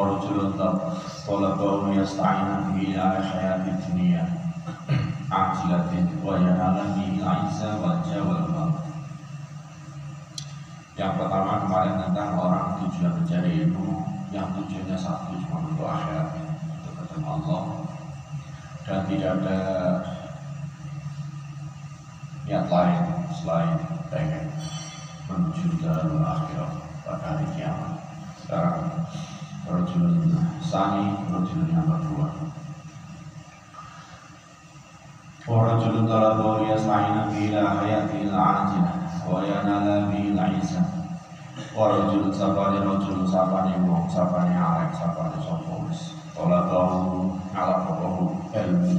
ورجل طلبه يستعين به على حياة الدنيا عاجلة وينال به العزة والجاه والمال yang pertama kemarin tentang orang tujuan mencari ilmu yang tujuannya satu cuma untuk akhirat untuk ketemu Allah dan tidak ada niat lain selain pengen menuju dalam akhirat pada hari kiamat. Sekarang rojul sani rojul yang kedua. ورجل طلبه يسعين إلى حياته العاجلة وينال به العزة ورجل سباني رجل سباني موم سباني عارف سباني صفوس طلبه على فقه ilmu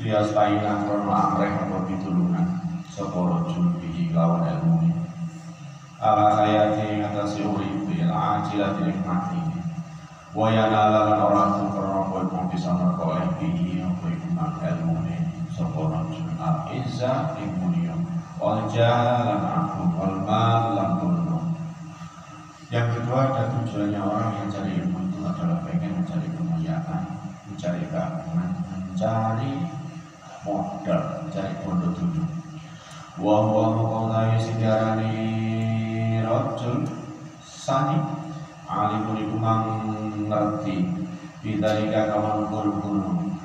liyastainan krono amreh apa pitulungan sapa rajul bihi lawan ilmu ala hayati ngatasi urip bil ajilah nikmati wa yanala lan ora krono kowe mung bisa merkoleh bihi apa iku mang ilmu sapa rajul al izza ing mulia wal aku wal mal lan yang kedua ada tujuannya orang yang cari ilmu itu adalah pengen mencari kemuliaan mencari keagungan mencari modal mencari pondok dulu wa huwa muqawlai sijarani rajul sani alimun iku ngerti bidalika kawan kul-kul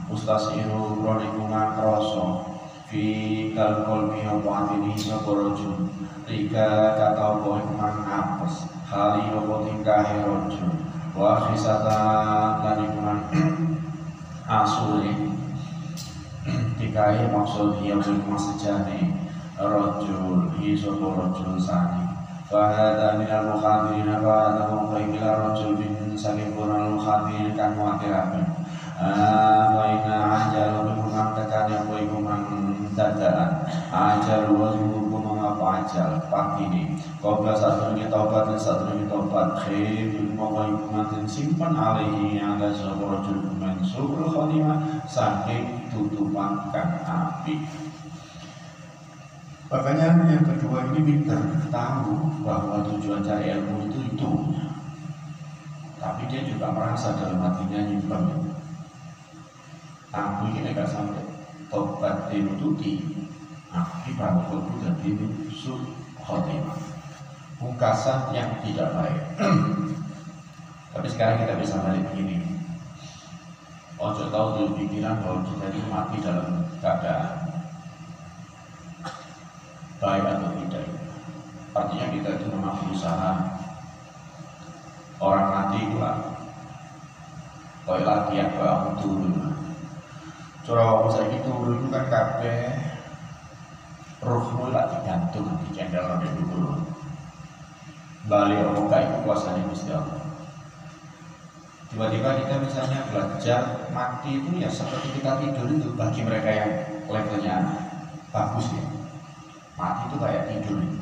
ustasiru kroni iku mang kroso. Fi kal kolbi apa atini sapa rajul rika kata apa iku mang apes hali apa tingkahe khisatan lan iku mang asuli dikai maksud dia bermaksud jani rojul hi sopo rojul sani Minal mukhadirin Fahada mungkaikila rojul bin saking kurang mukhadirin kan muakirakan Faina ajal Bimumang tekan yang koi kumang dadaan. Ajal wajib mengapa ajal? Kobra satu ini taubat dan satu ini taubat Khir Bimumang kumatin simpan alaihi Ada sopo rojul Mansur khalimah Saking tutupan kan api Makanya yang kedua ini pinter tahu bahwa tujuan cari ilmu itu itu. Tapi dia juga merasa dalam hatinya nyimpan. Aku ini gak sampai tobat dinututi. Akibat itu jadi su khotimah. Pungkasan yang tidak baik. Tapi sekarang kita bisa balik begini. Ojo tahu dulu pikiran bahwa kita ini mati dalam keadaan baik atau tidak. Artinya kita itu memang berusaha. Orang mati itu. Kau lagi yang kau turun. Curah waktu saya turun itu kan kafe rohmu lah digantung di cendel roda dulu. Balik orang itu kuasanya Gusti Allah. Tiba-tiba kita misalnya belajar mati itu ya seperti kita tidur itu bagi mereka yang levelnya bagus ya mati itu kayak tidur itu.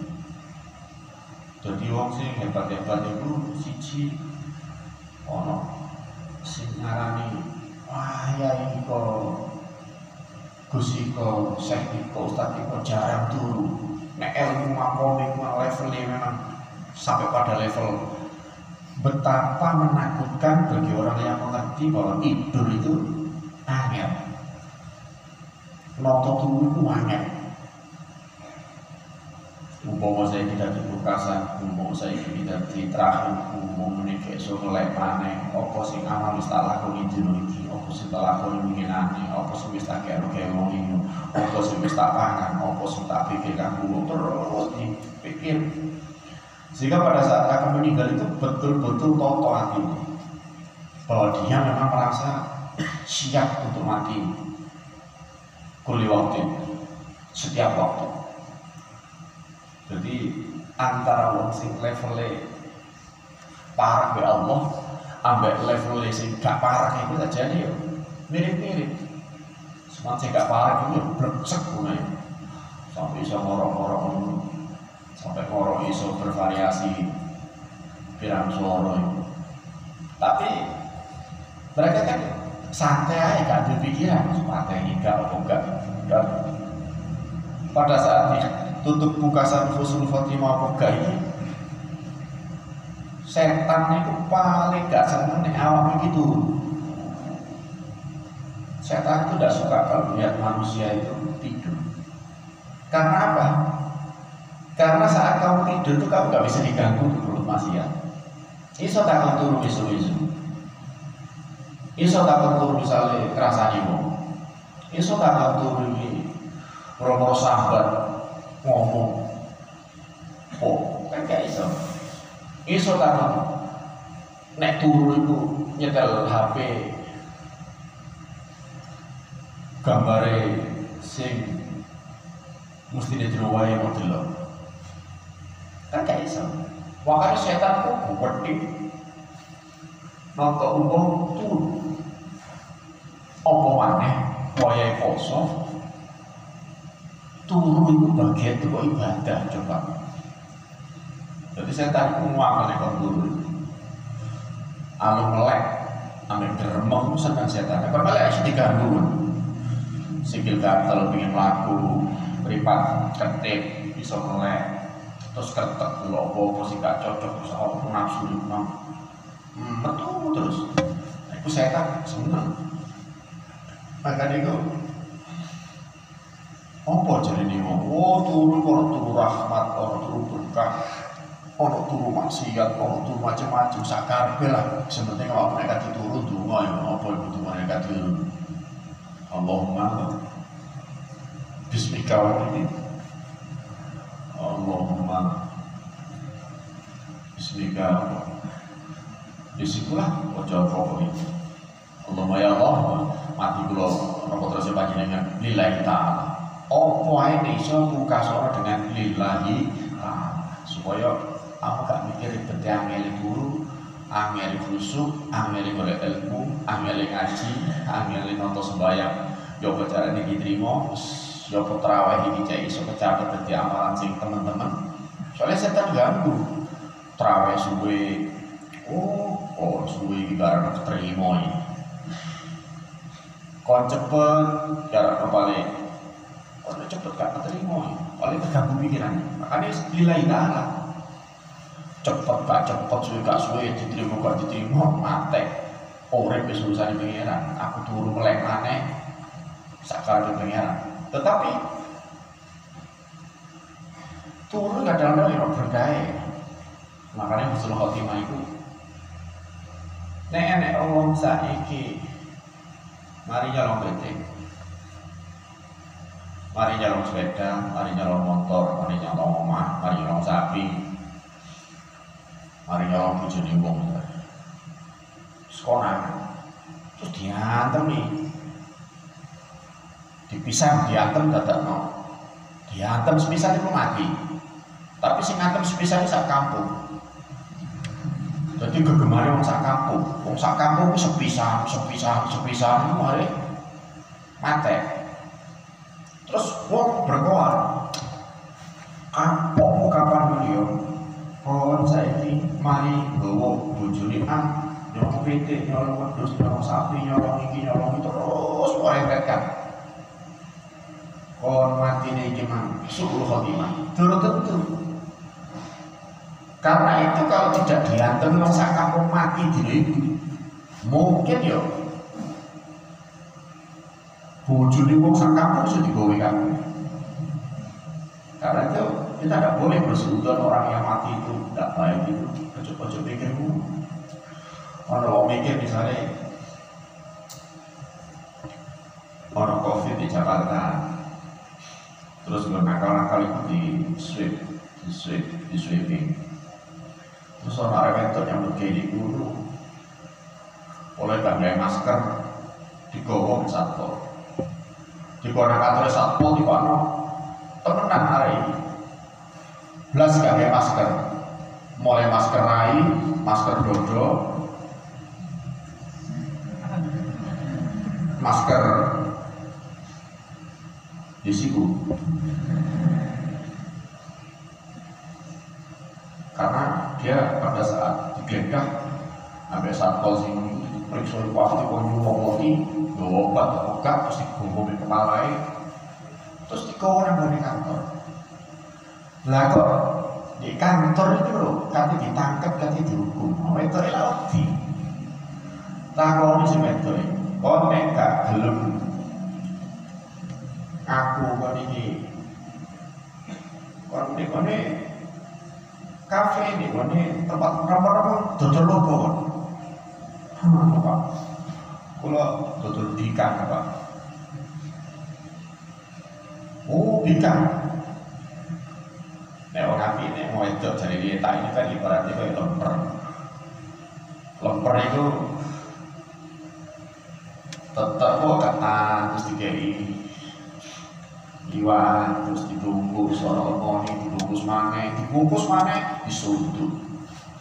Jadi wong sing hebat-hebat itu siji ono sing ngarani wah ya ini kok Gus iko, Syekh iko, Ustaz iko jarang turu. Nek ilmu makome ku levelnya memang sampai pada level betapa menakutkan bagi orang yang mengerti bahwa tidur itu angel. Noto turu itu angel. Umpama saya tidak dibukasan, umpama saya tidak terakhir, umpama ini besok ngelek maneh, apa sing amal wis tak lakoni dino iki, apa sing tak lakoni winginane, apa sing wis tak kaya wong iki, apa sing wis pangan, apa sing tak pikirkan dulu terus dipikir. Sehingga pada saat akan meninggal itu betul-betul toto hati bahwa dia memang merasa siap untuk mati. Kuli waktu setiap waktu jadi antara wong sing levelnya parah be Allah ambek levelnya sing gak parah itu saja ya mirip-mirip. Semakin gak parah itu brengsek sampai bisa ngorok-ngorok sampai ngorok iso bervariasi pirang suara tapi mereka kan santai gak ada pikiran. Ini gak apa dan pada saat tutup bukasan Husnul Fatimah apa ini setan itu paling gak seneng nih awam gitu setan itu tidak suka kalau lihat manusia itu tidur karena apa? Karena saat kamu tidur itu kamu gak bisa diganggu di mulut maksiat. Iso tak kamu turu isu-isu. Iso tak kamu turu misalnya kerasanya mau. Iso tak kamu turu ini romo sahabat ngomong. Oh, kan gak iso. Iso tak kamu nek turu itu nyetel HP gambare sing mesti dijenuai model kan gak bisa makanya setan itu gede maka umum tuh apa maneh wayai poso turu itu bagian itu kok ibadah coba. Jadi setan itu nguang kok turu alu melek ambil deremong senang setan apa melek sih diganggu. Sikil gatel pengen laku beripat ketip bisa melek. Terus ketek lo apa sih gak cocok terus aku nafsu memang hmm, betul terus. Itu setan seneng makanya itu apa jadi nih oh turu kalau turu rahmat kalau turu berkah ono turu maksiat ono turu macam-macam. Sakar lah. Sebenarnya kalau mereka dituru dungo ya apa tuh mereka tidur Allahumma. Bismillah ini. Allahumma. Bismika. Di situlah wajah pokok itu Allahumma ya Allah Mati kula Apa terus panjenengan? Lillahi ta'ala Ini iso buka suara dengan lillahi ta'ala. Supaya aku gak mikir ribet angeli guru angeli khusuk, angeli golek ilmu, angeli ngaji, angeli nonton sembahyang. Yo cara diterima, ya terawih ini cek iso kecatet dadi amalan sing teman-teman soalnya setan ganggu. Terawih suwe. Oh oh suwe iki karena keterima ini kon cepet jarak paling kon cepet gak keterima. Paling terganggu pikiran makanya lillahi ta'ala. Cepet gak cepet suwe gak suwe diterima gak diterima mate. Urip wis urusane pengiran. Aku turu melek maneh sakar pengiran. Tetapi turun kadang-kadang yang berdaya. Makanya Husnul Khotimah itu Nek nek Allah saiki mari nyolong betik. Mari nyolong sepeda, mari nyolong motor, mari nyolong omah, mari nyolong sapi. Mari nyolong bojone wong. Sekolah. Terus diantem nih. Dipisah diantem dadak no diantem sepisah itu mati. Tapi sing ngantem sepisah itu sak kampung. Jadi gegemari wong sak kampung. Wong sak kampung itu sepisah sepisah sepisah itu mari. Wong berkoar kapok kapan beliau. Kawan saya ini mari bawa bojone ah nyolong pitik, nyolong wedus, nyolong sapi, nyolong iki, nyolong itu terus merepetkan. Kon mati nih gimana suruh khotimah turun tentu. Karena itu kalau tidak diantem masa kamu mati di itu mungkin ya bujuni wong sak kampung sudah digawe kamu. Karena itu kita tidak boleh bersudut orang yang mati itu tidak baik itu. Coba-coba pikir Kalau mikir misalnya orang covid di Jakarta. Terus nakal-nakal itu di sweep di sweep di sweeping. Terus orang reventor yang begini dulu oleh pakai masker di gowong satu di kona kantor satu di kono temenan hari. Belas gak masker. Mulai masker rai masker dodo. Masker di siku karena dia pada saat digeledah sampai kau sing periksa di waktu kau nyuwung roti bawa obat obat terus di kepala terus orang di kantor. Lah kok di kantor itu loh kami ditangkap kami dihukum. Mau itu elah di takoni si itu kau nek gak gelem. Aku kon iki kon di kone kafe ini kone tempat ramah-ramah dodol logo kon hmm, kula dodol ikan Pak oh ikan Nek wong api nek mau itu dari dia ini kan ibaratnya kayak lemper. Lemper itu tetap kok kata terus dikei iwan terus dibungkus orang lemoni dibungkus mana dibungkus mana disundut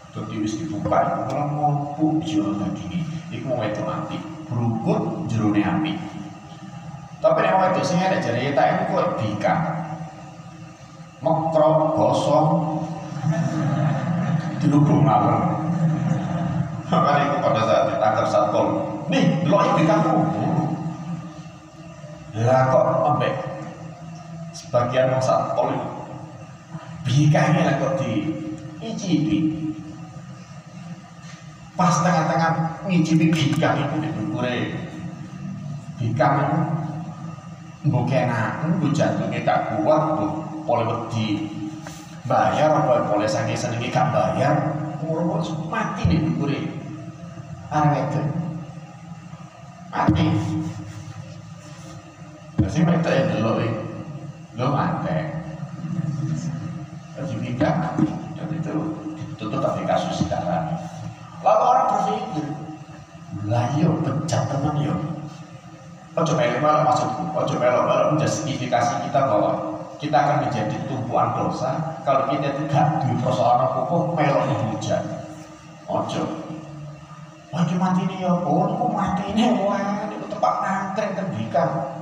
jadi wis dibuka kalau mampu jero daging itu mau itu mati berukut jerone api tapi mau itu sih ada jadi tak itu kok mekro gosong dilubung malam. Makanya itu pada saat ditangkap satpol. Nih delok ikan kamu lah kok ambek sebagian wong satpol itu? Bikanya lah kok di icipi pas tengah-tengah ngicipi bikang itu di dukure bikang itu enak mbok jantungnya gak kuat mbok boleh wedi. Bayar apa boleh sange senengi gak bayar? Umur mati di dukure arek itu mati. Jadi mereka yang dulu lo mantek terus juga dan itu ditutup tapi kasus sekarang. Lalu orang berpikir lah yo pecat teman yo ojo melo malah maksudku ojo melo malah menjadi signifikasi kita bahwa kita akan menjadi tumpuan dosa kalau kita tidak di persoalan hukum melo hujan ojo Ojo mati ini ya, oh, kok mati ini, wah, ini tempat nangkring tembikar.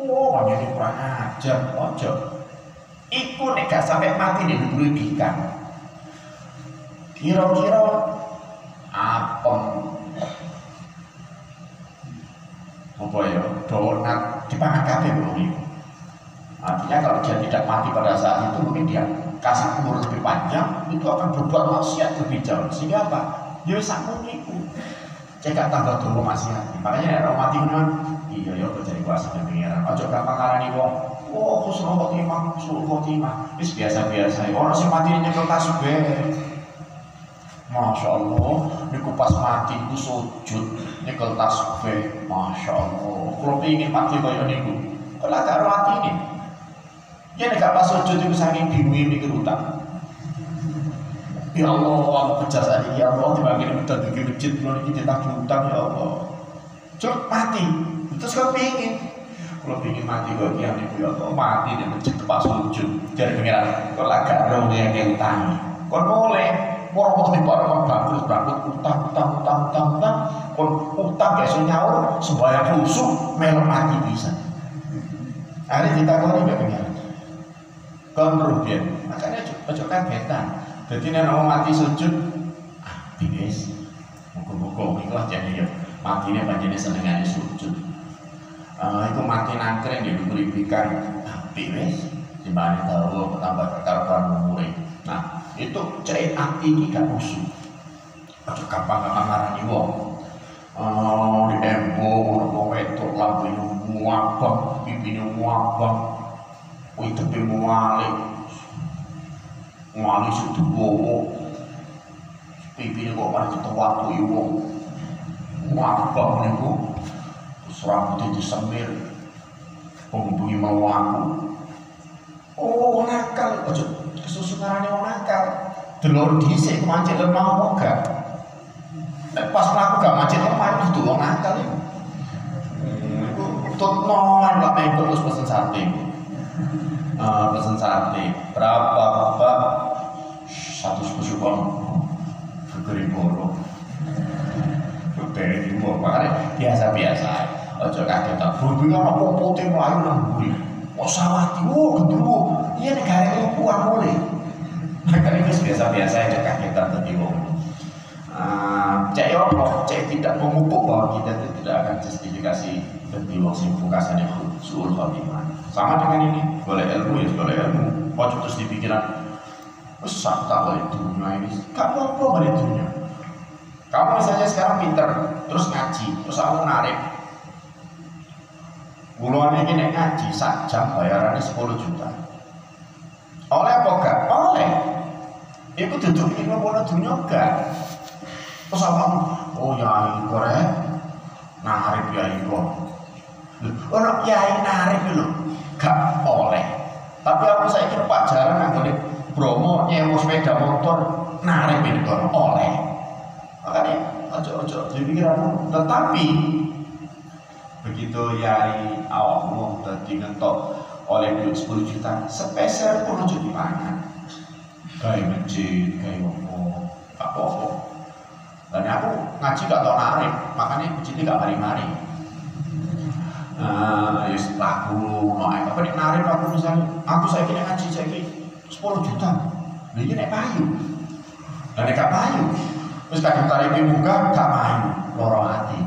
Oh, banyak kurang ajar, ojo. Iku nek gak sampai mati nih diberi ikan. Kira-kira apa? Apa ya? Dipangan kabeh belum Artinya kalau dia tidak mati pada saat itu mungkin dia kasih umur lebih panjang itu akan berbuat maksiat lebih jauh sehingga apa? Dia sakit itu. Cek tambah dulu maksiat. Makanya orang mati kan iya ya kok jadi kuasa pengiran ojo gampang ngarani wong oh khusnul khotimah khusnul khotimah wis biasa-biasa orang sing mati nyekel tasbih Masya Allah, niku pas mati ku sujud nyekel tasbih, Masya Allah. Kalau ingin mati kaya niku, kalau gak mati ini, ya nek pas sujud itu saking bingung mikir utang. Ya Allah, aku pecah saja ya Allah, dibagi betul di masjid, kalau ini ditagih utang ya Allah. Cuk mati, Terus kau pingin, kalau pingin mati kau kiam ibu ya kau mati di masjid tempat sujud. Jadi pengiran, kau lagak dong yang tanya. Kau boleh, mau waktu di barang bangkrut bangkrut utang utang utang utang utang. Kau utang kayak so nyaur, sembahyang khusus, melo mati bisa. Hari kita kau ini pengiran. Kau merugian, makanya ojo kagetan. Jadi nih mau mati sujud, ah, guys, muka-muka, ikhlas jadi ya matinya banjirnya senengannya sujud uh, itu mati nangkring di diberi ikan api wes di mana tahu tambah kekaruan umure itu cek ati iki gak usul aja gampang gampang ngarani wong. Oh, di embo, orang wedok ini muabang, pipi ini muabang, wih tepi mualik, mualik sudah bobo, pipi ini kok pada kita waktu iwo, muabang ini kok, terus rambutnya disemir, penghubungi mau aku, oh nakal, aja kesusu ngarani wong nakal, delor dhisik kemancet lemah gak? Nek pas mlaku gak macet lemah itu wong nakal iku. Iku tutno lah mek terus pesen sate. Uh, pesen sate. Berapa bapak satu sepuluh bang kegeri boro. Timur makanya biasa biasa ojo kaget tak berhubung apa? Putih melayu nang buri oh sawati oh gendruwo iya negara itu kuat boleh makanya itu biasa biasa aja kagetan tadi wong uh, cek apa? Cek tidak memupuk bahwa kita tidak akan justifikasi bagi wong sing fukasannya suul khotimah sama dengan ini boleh ilmu ya boleh ilmu. Ojo terus di pikiran besar tak boleh dunia ini. Kamu apa boleh dunia. Kamu misalnya sekarang pinter terus ngaji terus kamu narik Buluan ini nek ngaji sak jam bayarannya 10 juta. Oleh apa gak? Oleh. Iku duduk ini mau dunia gak? Terus apa? Oh ya korek narip ya iku. Ono kiai narip lho, gak oleh. Tapi aku saya kira Pak Jaran anggone Bromo nyewa sepeda motor narip kono oleh. Makanya ojo-ojo dipikiranmu. Tetapi begitu yai awakmu tadi ngentok oleh duit 10 juta spesial pun ojo dipangan. Kayak masjid, kayak apa, apa-apa. Dan aku ngaji gak tau narik, makanya masjidnya gak mari-mari. Nah, ya laku, no, apa nih narik aku misalnya, aku saya kira ngaji saya kira 10 juta, ini nek payu, dan gak payu, terus kadang tarik buka gak payu, lorong hati.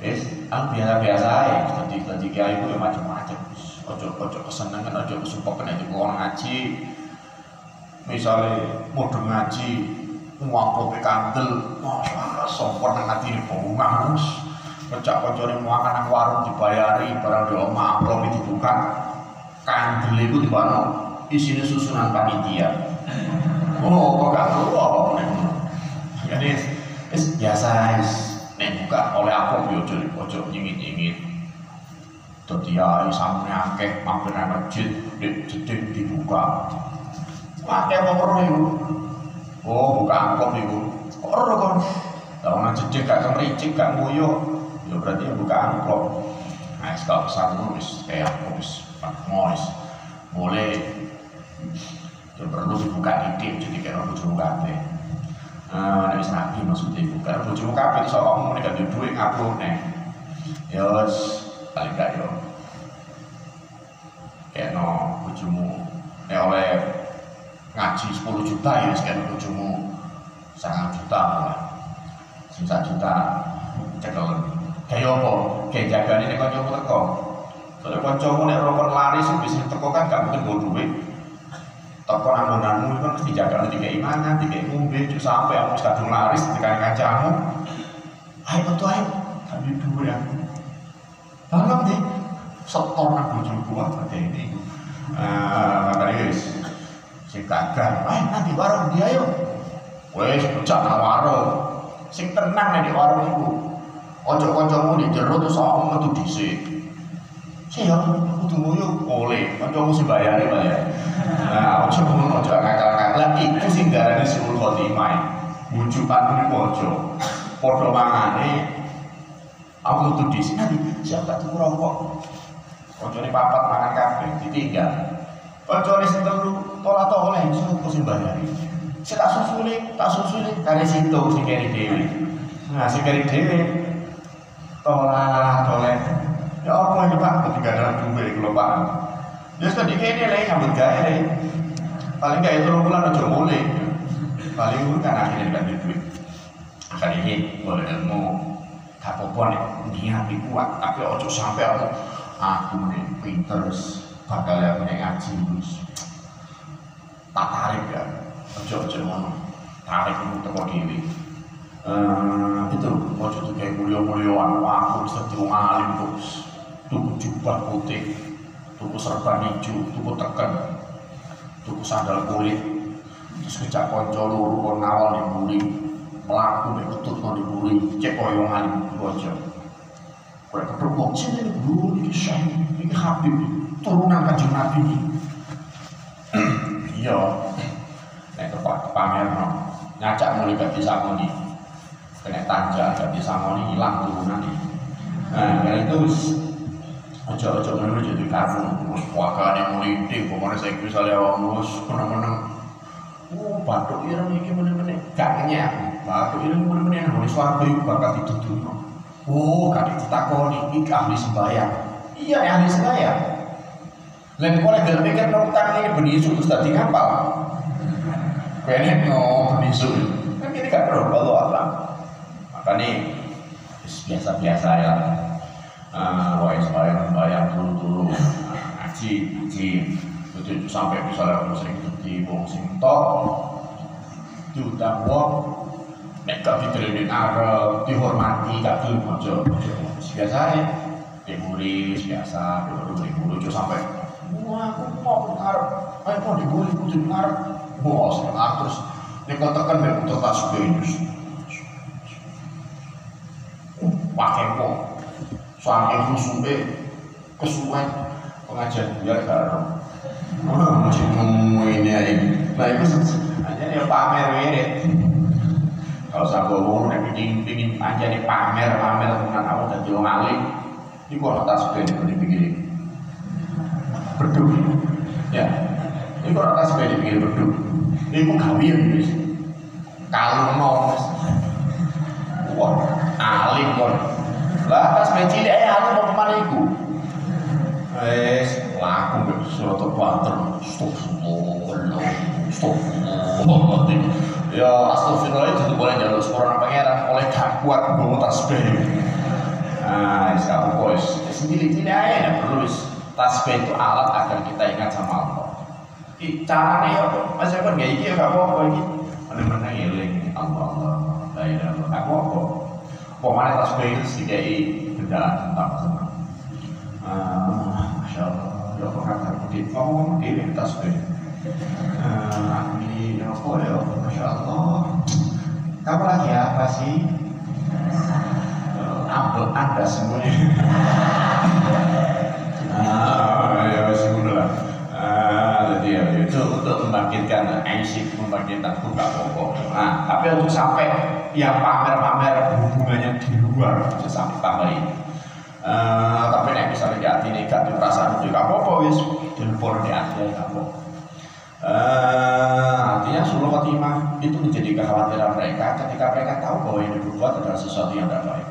Wis, aku biasa-biasa aja, jadi jadi kiai itu ya macam-macam. Ojo ojo kesenangan, ojo kesumpah kena itu orang ngaji. Misalnya mau ngaji, ngaplope kandel, masya sopor nang hati ini bunga, mus. Pecah koncone mau akan nang warung dibayari, barang di omah amplop dibuka, kandel itu di isinya susunan panitia. Oh, kok gak itu. Jadi, biasa es. Nek buka oleh apa yo ojo ojo nyingit-nyingit. Dadi ya sampe akeh mampir masjid, di jeding dibuka. Akeh apa perlu iku? Oh, buka amplop itu. Kok ero kon? Lah orang jedeg gak kemericik, gak nguyuh. Ya berarti ya buka amplop. Nah, kalau pesan wis kayak aku wis ngois. Boleh ya perlu dibuka titik jadi kayak bojomu kabeh. Nah, wis nabi maksudnya buka bojomu kabeh iso kok ngomong duwe duit ngapur nek. Ya wis paling gak. Kayak no bojomu. Nek oleh ngaji 10 juta ya sekian bojomu. Sangat juta lah sing juta cekel kayak apa? Kayak jagane nek kancamu teko soalnya kancamu nek rokok lari bisa teko kan gak mungkin bawa duit amonanmu itu kan mesti jaga nanti kayak imanan, kayak ngombe, sampai aku kadung laris tekan kancamu ayo betul ayo kami duit aku Bangga deh, setor nang bojoku apa ini. Ah, makanya guys, sing dagang, eh nanti warung dia yuk. Wes pecah nang warung. Sing tenang nek di warung iku. Ojo kancamu di jero terus aku metu dhisik. Saya kudu nguyu boleh, kancamu sing bayare bayar. Nah, ojo ngono ojo ngakal-ngakal. Lah iku sing darane sulul khotimah. Bujukan niku ojo. Padha mangane aku metu dhisik nanti siapa tuku rokok. Kancane papat mangan kabeh ditinggal. Kancane sing telu pola to oleh iso sing bayari. Sing tak susule, tak susule kare situ sing keri dhewe. Nah, sing keri dhewe tolak toleh. Ya apa ini Pak, ketika dalam duwe kalau Pak. Ya sudah dikene le nyambut gawe le. Paling gak itu bulan aja mulai. Paling gue kan akhirnya ganti duit. Kali ini boleh ilmu. Gak apa-apa nih niat kuat. Tapi ojo sampai aku aku nih pinter bakal aku nih ngaji tak tarik ya. Ojo-ojo ngono. Tarik itu teko dhewe. Uh, itu ojo tuh kayak mulia-muliaan aku bisa alim terus tuku jubah putih tuku serban hijau tuku tekan tuku sandal kulit terus kecak konco loro kon ngawal diburi melaku mek ketut kon diburi cek koyo wong alim ojo kowe keprok sini diburi iki syahid iki habib turunan kanjeng nabi iya. Nek kepak pamer no ngajak mulai gak bisa moni kena tanja gak bisa moni hilang turunan nih nah itu ojo-ojo ngono jadi kamu wakane mulai di pokoknya saya bisa lewat mulus menang-menang Oh, batuk ireng iki meneh-meneh gak kenyang. Batuk ireng meneh-meneh nang swarga iku bakal dituduhno. Oh, gak ditakoni iki ahli sembahyang. Iya, ahli sembahyang. Lain boleh gelem mikir utang ini benisu terus tadi ngapal. Kene no benisu. Kan ini gak perlu kalau alam. Makanya biasa-biasa ya. Ah, wah sembahyang sembahyang dulu-dulu. Ngaji, ngaji. Itu sampai misalnya aku sering di wong sing tok diundang wong nek gak arep dihormati gak gelem aja biasa ya diburi biasa diburi diburi itu sampai wah aku mau ngarep ayo mau diburi kudu mau ngarep terus nek tekan nek putar tas pakai kok sampai khususnya kesuwen pengajian biar Wah, masih ini aja. Nah itu aja dia pamer ini. Kalau saya ngomong, nek pingin pingin aja nih pamer pamer dengan aku dan jual alim. Ini kok atas sepeda ini dipikir berdua. Ya, ini kok atas sepeda dipikir berdua. Ini kok kawin guys. Kalau mau wah alim kok. Lah sepeda cilik aja alim mau ke mana itu? Eh, laku mek surat banter astagfirullah astagfirullah. Ya astagfirullah itu boleh jalur seorang pangeran oleh gak kuat bawa tasbih. Nah is kamu boys sendiri tidak aja ya perlu is tasbih itu alat agar kita ingat sama Allah. Caranya ya masih kan gak iki gak apa-apa iki. Mana-mana ngiling Allah Allah la ilaha illallah apa pokoknya tasbih itu sedikit benda tentang sama Masya Allah. Ya kata mungkin ngomong diri tasbih ini apa ya masya Allah. Kamu lagi apa sih? Abel anda semuanya. Ah ya lah. Jadi ya itu untuk membangkitkan aisik membangkitkan buka pokok. Nah tapi untuk sampai yang pamer-pamer hubungannya di luar bisa sampai tambah ini Uh, tapi nek misalnya di hati negatif perasaan itu gak apa-apa wis. Telepon di hati gak apa uh, artinya suluh khotimah itu menjadi kekhawatiran mereka ketika mereka tahu bahwa yang berbuat adalah sesuatu yang tidak baik.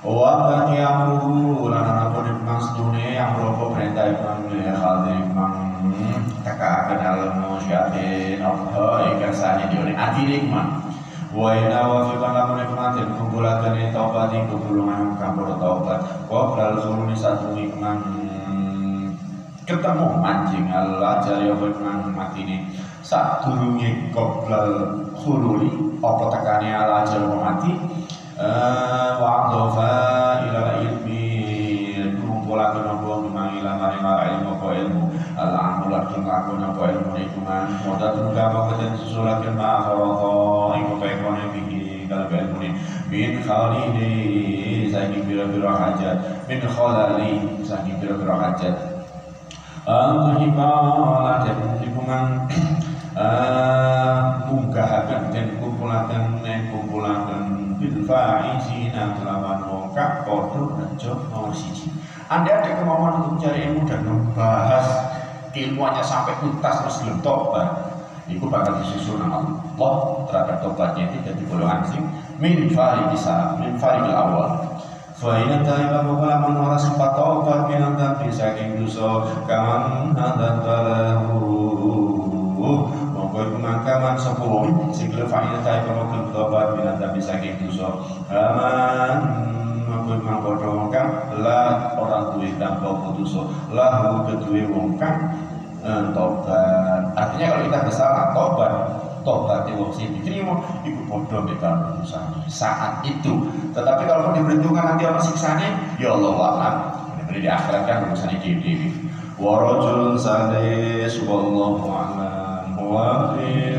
Wa bani amru lana napa di sedune yang berapa perintah imam ya khadir imam kakak akan ilmu syatin apa ikan sanya dione atine imam wa inna wa fi kana nikmatin kumpulatan ini taubat ini kumpulungan kampur taubat. Wa bral khuluni satu nikman ketemu mancing Allah jari apa nikman mati ini saat turunnya qoblal khuluni apa tekannya Allah jari mati? Wa adhofa ila ilmi. Kumpulatan apa memang ila maring ilmu apa ilmu? Al-amul akan aku napa ilmu ikuman moda tungga makaten susulakin ma khawato iku pekone kalau ilmu ni min khalili saking bira-bira hajat. Min khalali saking bira-bira hajat. Al-hibala dan ikuman munggahakan dan kumpulakan dan kumpulakan. Bil faizina kelawan wong kak podo rejo nomor siji. Anda ada kemauan untuk mencari ilmu dan membahas ilmuannya sampai tuntas terus belum tobat itu bakal disusul nama Allah terhadap tobatnya itu jadi golongan sing min fari bisa min fari awal. Fa'ina ta'iba bukala menolak sempat tobat Minan tapi saking dosa Kaman hadat balahu Mongkoi pemakaman sepuluh. Sikle fa'ina ta'iba bukala tobat Minan tapi saking dosa Kaman Mongkoi mangkodo wongkang Lah orang tuwe tanpa putuso. Lahu kedue wongkang eh, tobat. Artinya kalau kita bersalah tobat tobat itu sing diterima iku padha mek urusan saat itu. Tetapi kalau diperhitungkan nanti orang siksane? Ya Allah alam ini di akhirat kan urusan dewi wa rajulun sadis wallahu a'lam. Wa fi